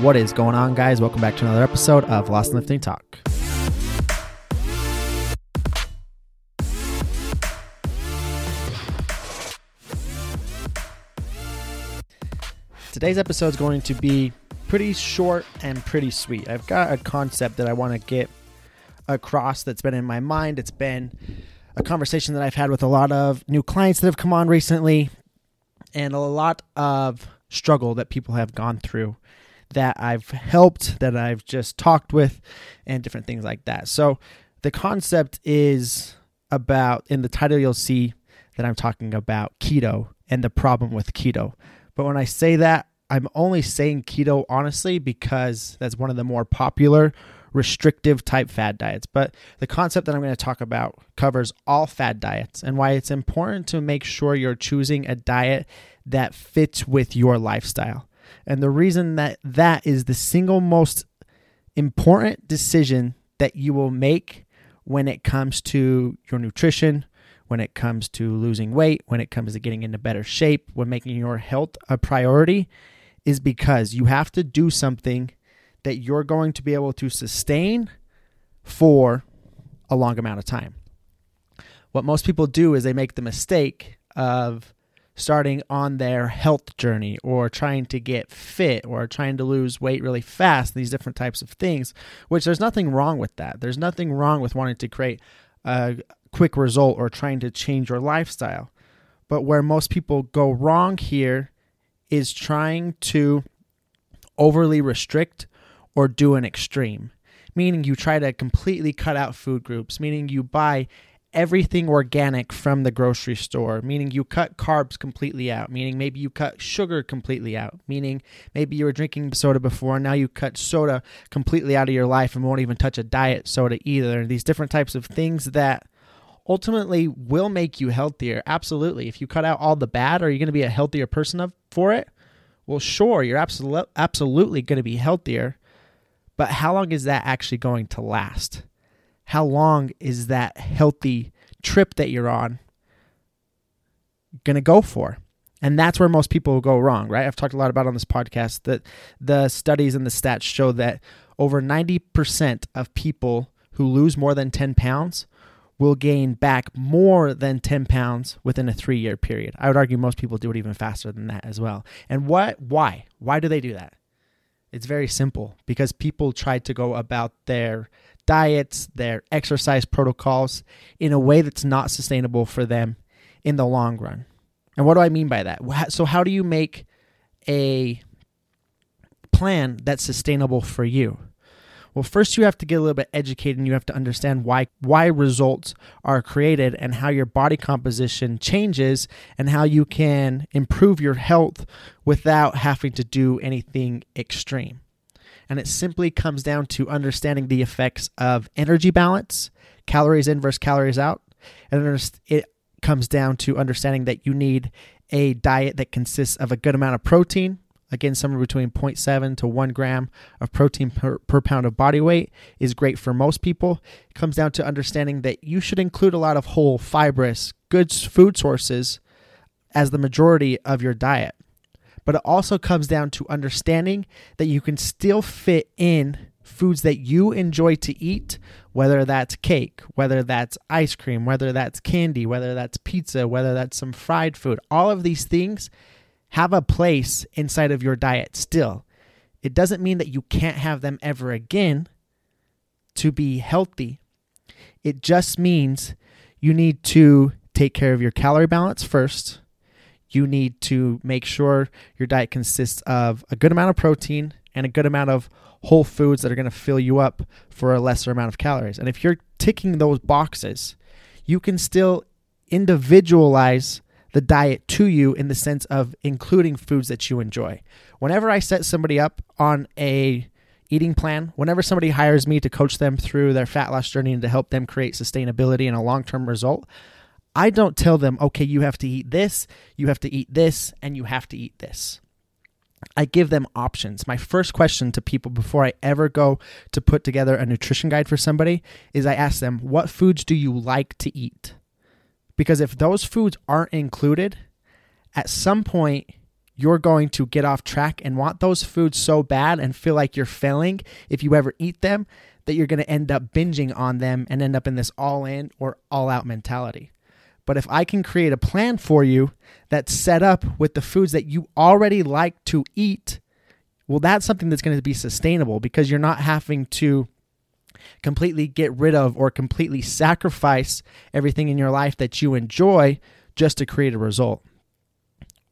What is going on, guys? Welcome back to another episode of Lost and Lifting Talk. Today's episode is going to be pretty short and pretty sweet. I've got a concept that I want to get across that's been in my mind. It's been a conversation that I've had with a lot of new clients that have come on recently and a lot of struggle that people have gone through that I've helped, that I've just talked with, and different things like that. So the concept is about, in the title, you'll see that I'm talking about keto and the problem with keto. But when I say that, I'm only saying keto honestly because that's one of the more popular restrictive type fad diets. But the concept that I'm going to talk about covers all fad diets and why it's important to make sure you're choosing a diet that fits with your lifestyle. And the reason that that is the single most important decision that you will make when it comes to your nutrition, when it comes to losing weight, when it comes to getting into better shape, when making your health a priority, is because you have to do something that you're going to be able to sustain for a long amount of time. What most people do is they make the mistake of starting on their health journey or trying to get fit or trying to lose weight really fast, these different types of things, which there's nothing wrong with that. There's nothing wrong with wanting to create a quick result or trying to change your lifestyle. But where most people go wrong here is trying to overly restrict or do an extreme, meaning you try to completely cut out food groups, meaning you buy everything organic from the grocery store, meaning you cut carbs completely out, meaning maybe you cut sugar completely out, meaning maybe you were drinking soda before, and now you cut soda completely out of your life and won't even touch a diet soda either. These different types of things that ultimately will make you healthier. Absolutely. If you cut out all the bad, are you going to be a healthier person of, for it? Well, sure, you're absolutely absolutely going to be healthier. But how long is that actually going to last? How long is that healthy trip that you're on going to go for? And that's where most people go wrong, right? I've talked a lot about on this podcast that the studies and the stats show that over 90% of people who lose more than 10 pounds will gain back more than 10 pounds within a three year period. I would argue most people do it even faster than that as well. And what, why? Why do they do that? It's very simple because people try to go about their diets, their exercise protocols in a way that's not sustainable for them in the long run. And what do I mean by that? So, how do you make a plan that's sustainable for you? Well, first you have to get a little bit educated and you have to understand why why results are created and how your body composition changes and how you can improve your health without having to do anything extreme. And it simply comes down to understanding the effects of energy balance, calories in versus calories out. And it comes down to understanding that you need a diet that consists of a good amount of protein, again somewhere between 0.7 to 1 gram of protein per, per pound of body weight is great for most people it comes down to understanding that you should include a lot of whole fibrous good food sources as the majority of your diet but it also comes down to understanding that you can still fit in foods that you enjoy to eat, whether that's cake, whether that's ice cream, whether that's candy, whether that's pizza, whether that's some fried food. All of these things have a place inside of your diet still. It doesn't mean that you can't have them ever again to be healthy. It just means you need to take care of your calorie balance first. You need to make sure your diet consists of a good amount of protein and a good amount of whole foods that are going to fill you up for a lesser amount of calories. And if you're ticking those boxes, you can still individualize the diet to you in the sense of including foods that you enjoy. Whenever I set somebody up on a eating plan, whenever somebody hires me to coach them through their fat loss journey and to help them create sustainability and a long-term result, I don't tell them, "Okay, you have to eat this, you have to eat this, and you have to eat this." I give them options. My first question to people before I ever go to put together a nutrition guide for somebody is I ask them, "What foods do you like to eat?" Because if those foods aren't included, at some point you're going to get off track and want those foods so bad and feel like you're failing if you ever eat them that you're going to end up binging on them and end up in this all in or all out mentality. But if I can create a plan for you that's set up with the foods that you already like to eat, well, that's something that's going to be sustainable because you're not having to completely get rid of or completely sacrifice everything in your life that you enjoy just to create a result.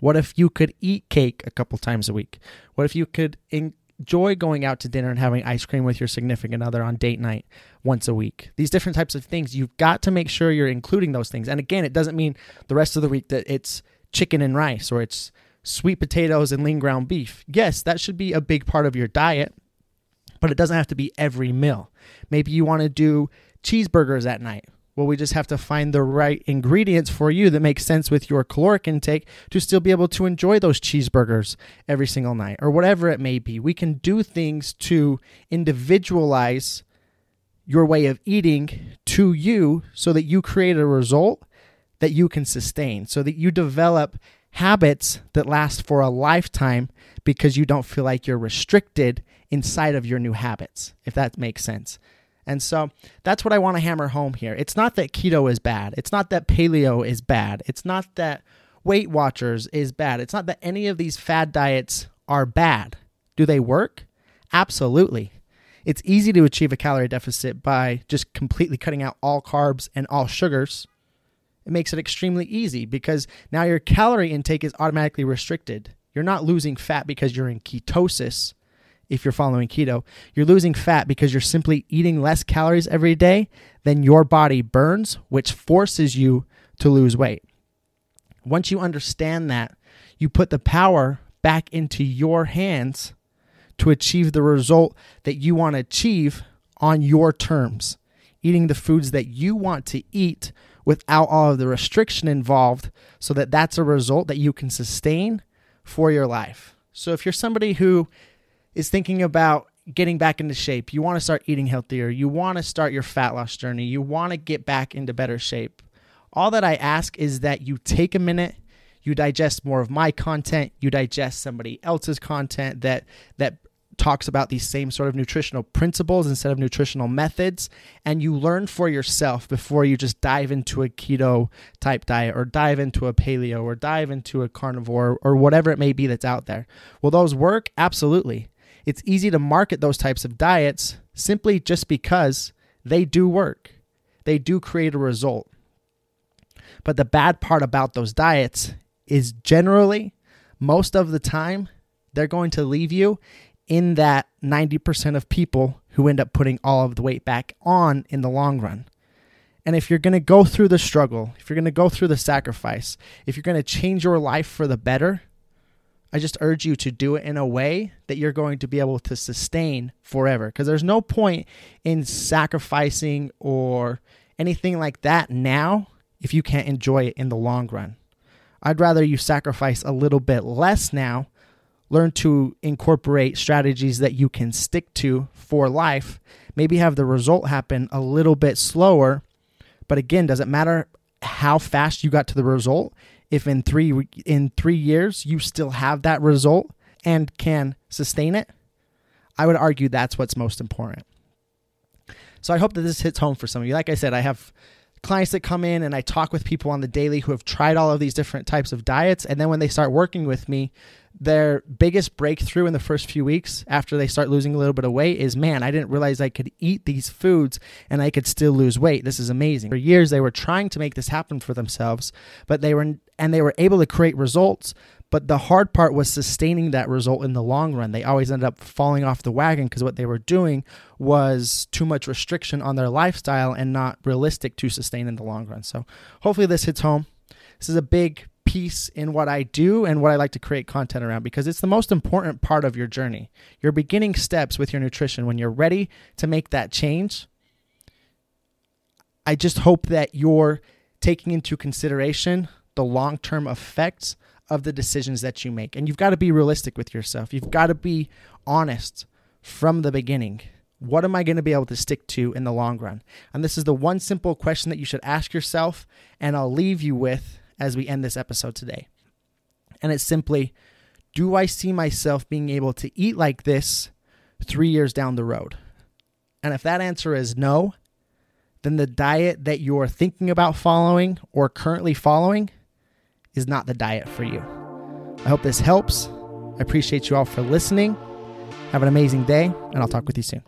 What if you could eat cake a couple times a week? What if you could enjoy going out to dinner and having ice cream with your significant other on date night once a week? These different types of things, you've got to make sure you're including those things. And again, it doesn't mean the rest of the week that it's chicken and rice or it's sweet potatoes and lean ground beef. Yes, that should be a big part of your diet, but it doesn't have to be every meal. Maybe you want to do cheeseburgers at night. Well, we just have to find the right ingredients for you that make sense with your caloric intake to still be able to enjoy those cheeseburgers every single night or whatever it may be. We can do things to individualize your way of eating to you so that you create a result that you can sustain, so that you develop habits that last for a lifetime because you don't feel like you're restricted inside of your new habits, if that makes sense. And so that's what I want to hammer home here. It's not that keto is bad. It's not that paleo is bad. It's not that Weight Watchers is bad. It's not that any of these fad diets are bad. Do they work? Absolutely. It's easy to achieve a calorie deficit by just completely cutting out all carbs and all sugars. It makes it extremely easy because now your calorie intake is automatically restricted. You're not losing fat because you're in ketosis if you're following keto. You're losing fat because you're simply eating less calories every day than your body burns, which forces you to lose weight. Once you understand that, you put the power back into your hands to achieve the result that you want to achieve on your terms, eating the foods that you want to eat without all of the restriction involved so that that's a result that you can sustain for your life. So if you're somebody who is thinking about getting back into shape, you want to start eating healthier, you want to start your fat loss journey, you want to get back into better shape, all that I ask is that you take a minute, you digest more of my content, you digest somebody else's content that that talks about these same sort of nutritional principles instead of nutritional methods and you learn for yourself before you just dive into a keto type diet or dive into a paleo or dive into a carnivore or whatever it may be that's out there. Will those work? Absolutely it's easy to market those types of diets simply just because they do work. They do create a result. But the bad part about those diets is generally, most of the time, they're going to leave you in that 90% of people who end up putting all of the weight back on in the long run. And if you're going to go through the struggle, if you're going to go through the sacrifice, if you're going to change your life for the better, I just urge you to do it in a way that you're going to be able to sustain forever. Because there's no point in sacrificing or anything like that now if you can't enjoy it in the long run. I'd rather you sacrifice a little bit less now, learn to incorporate strategies that you can stick to for life, maybe have the result happen a little bit slower. But again, does it matter how fast you got to the result? If in three in three years you still have that result and can sustain it, I would argue that's what's most important. So I hope that this hits home for some of you. Like I said, I have clients that come in and I talk with people on the daily who have tried all of these different types of diets. And then when they start working with me, their biggest breakthrough in the first few weeks after they start losing a little bit of weight is man, I didn't realize I could eat these foods and I could still lose weight. This is amazing. For years, they were trying to make this happen for themselves, but they were, and they were able to create results. But the hard part was sustaining that result in the long run. They always ended up falling off the wagon because what they were doing was too much restriction on their lifestyle and not realistic to sustain in the long run. So hopefully this hits home. This is a big piece in what I do and what I like to create content around because it's the most important part of your journey. Your beginning steps with your nutrition when you're ready to make that change. I just hope that you're taking into consideration the long term effects of the decisions that you make. And you've got to be realistic with yourself. You've got to be honest from the beginning. What am I going to be able to stick to in the long run? And this is the one simple question that you should ask yourself. And I'll leave you with as we end this episode today. And it's simply do I see myself being able to eat like this three years down the road? And if that answer is no, then the diet that you're thinking about following or currently following is not the diet for you. I hope this helps. I appreciate you all for listening. Have an amazing day, and I'll talk with you soon.